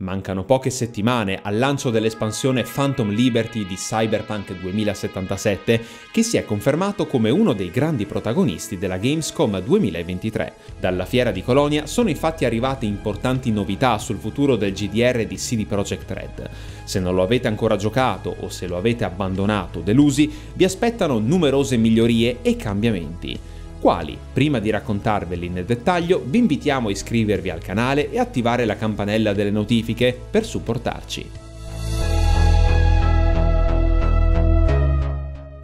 Mancano poche settimane al lancio dell'espansione Phantom Liberty di Cyberpunk 2077, che si è confermato come uno dei grandi protagonisti della Gamescom 2023. Dalla fiera di Colonia sono infatti arrivate importanti novità sul futuro del GDR di CD Projekt Red. Se non lo avete ancora giocato o se lo avete abbandonato delusi, vi aspettano numerose migliorie e cambiamenti quali, prima di raccontarveli nel dettaglio, vi invitiamo a iscrivervi al canale e attivare la campanella delle notifiche per supportarci.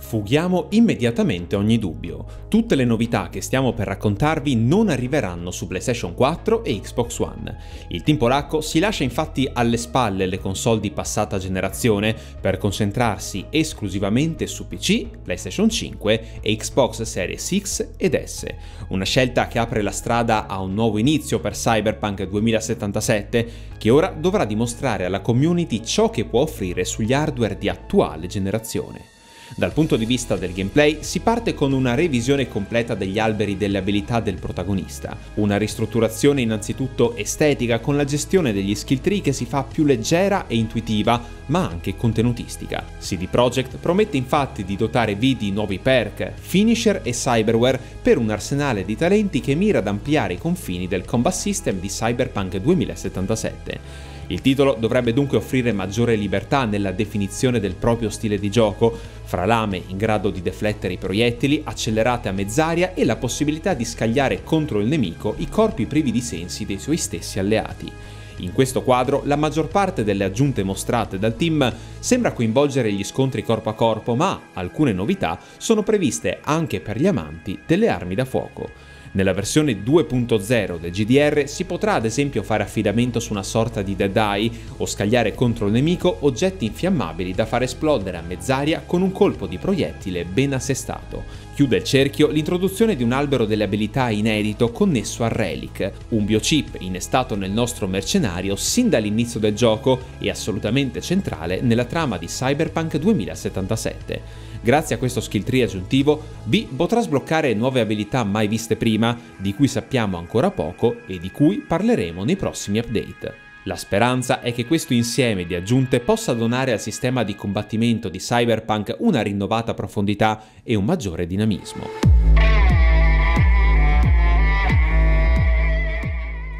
Fughiamo immediatamente ogni dubbio. Tutte le novità che stiamo per raccontarvi non arriveranno su PlayStation 4 e Xbox One. Il team polacco si lascia infatti alle spalle le console di passata generazione per concentrarsi esclusivamente su PC, PlayStation 5 e Xbox Series X ed S. Una scelta che apre la strada a un nuovo inizio per Cyberpunk 2077 che ora dovrà dimostrare alla community ciò che può offrire sugli hardware di attuale generazione. Dal punto di vista del gameplay si parte con una revisione completa degli alberi delle abilità del protagonista, una ristrutturazione innanzitutto estetica con la gestione degli skill tree che si fa più leggera e intuitiva, ma anche contenutistica. CD Projekt promette infatti di dotare V di nuovi perk, finisher e cyberware per un arsenale di talenti che mira ad ampliare i confini del combat system di Cyberpunk 2077. Il titolo dovrebbe dunque offrire maggiore libertà nella definizione del proprio stile di gioco, fra lame in grado di deflettere i proiettili, accelerate a mezz'aria e la possibilità di scagliare contro il nemico i corpi privi di sensi dei suoi stessi alleati. In questo quadro la maggior parte delle aggiunte mostrate dal team sembra coinvolgere gli scontri corpo a corpo, ma alcune novità sono previste anche per gli amanti delle armi da fuoco. Nella versione 2.0 del GDR si potrà ad esempio fare affidamento su una sorta di dead eye o scagliare contro il nemico oggetti infiammabili da far esplodere a mezz'aria con un colpo di proiettile ben assestato. Chiude il cerchio l'introduzione di un albero delle abilità inedito connesso a Relic, un biochip innestato nel nostro mercenario sin dall'inizio del gioco e assolutamente centrale nella trama di Cyberpunk 2077. Grazie a questo skill tree aggiuntivo, B potrà sbloccare nuove abilità mai viste prima, di cui sappiamo ancora poco e di cui parleremo nei prossimi update. La speranza è che questo insieme di aggiunte possa donare al sistema di combattimento di Cyberpunk una rinnovata profondità e un maggiore dinamismo.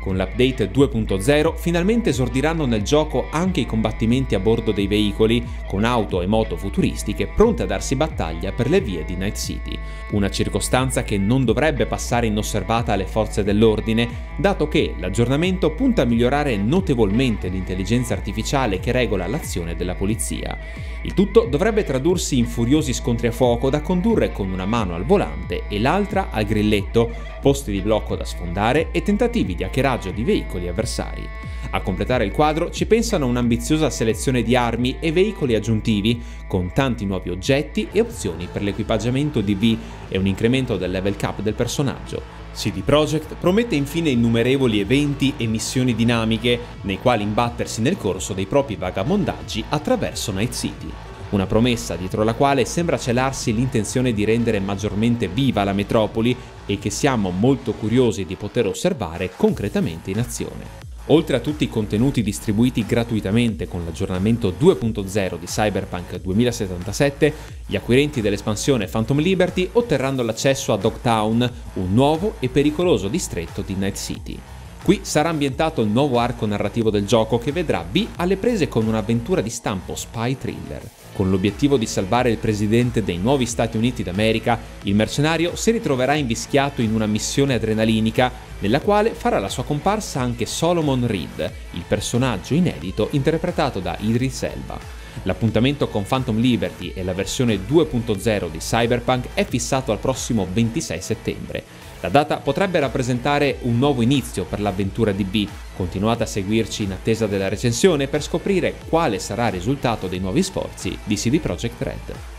Con l'update 2.0 finalmente esordiranno nel gioco anche i combattimenti a bordo dei veicoli, con auto e moto futuristiche pronte a darsi battaglia per le vie di Night City. Una circostanza che non dovrebbe passare inosservata alle forze dell'ordine, dato che l'aggiornamento punta a migliorare notevolmente l'intelligenza artificiale che regola l'azione della polizia. Il tutto dovrebbe tradursi in furiosi scontri a fuoco da condurre con una mano al volante e l'altra al grilletto, posti di blocco da sfondare e tentativi di hackeraggio di veicoli avversari. A completare il quadro ci pensano un'ambiziosa selezione di armi e veicoli aggiuntivi, con tanti nuovi oggetti e opzioni per l'equipaggiamento di V e un incremento del level cap del personaggio. CD Projekt promette infine innumerevoli eventi e missioni dinamiche nei quali imbattersi nel corso dei propri vagabondaggi attraverso Night City. Una promessa dietro la quale sembra celarsi l'intenzione di rendere maggiormente viva la metropoli e che siamo molto curiosi di poter osservare concretamente in azione. Oltre a tutti i contenuti distribuiti gratuitamente con l'aggiornamento 2.0 di Cyberpunk 2077, gli acquirenti dell'espansione Phantom Liberty otterranno l'accesso a Dogtown, un nuovo e pericoloso distretto di Night City. Qui sarà ambientato il nuovo arco narrativo del gioco che vedrà B alle prese con un'avventura di stampo spy thriller. Con l'obiettivo di salvare il presidente dei nuovi Stati Uniti d'America, il mercenario si ritroverà invischiato in una missione adrenalinica nella quale farà la sua comparsa anche Solomon Reed, il personaggio inedito interpretato da Idris Elba. L'appuntamento con Phantom Liberty e la versione 2.0 di Cyberpunk è fissato al prossimo 26 settembre. La data potrebbe rappresentare un nuovo inizio per l'avventura di B. Continuate a seguirci in attesa della recensione per scoprire quale sarà il risultato dei nuovi sforzi di CD Projekt Red.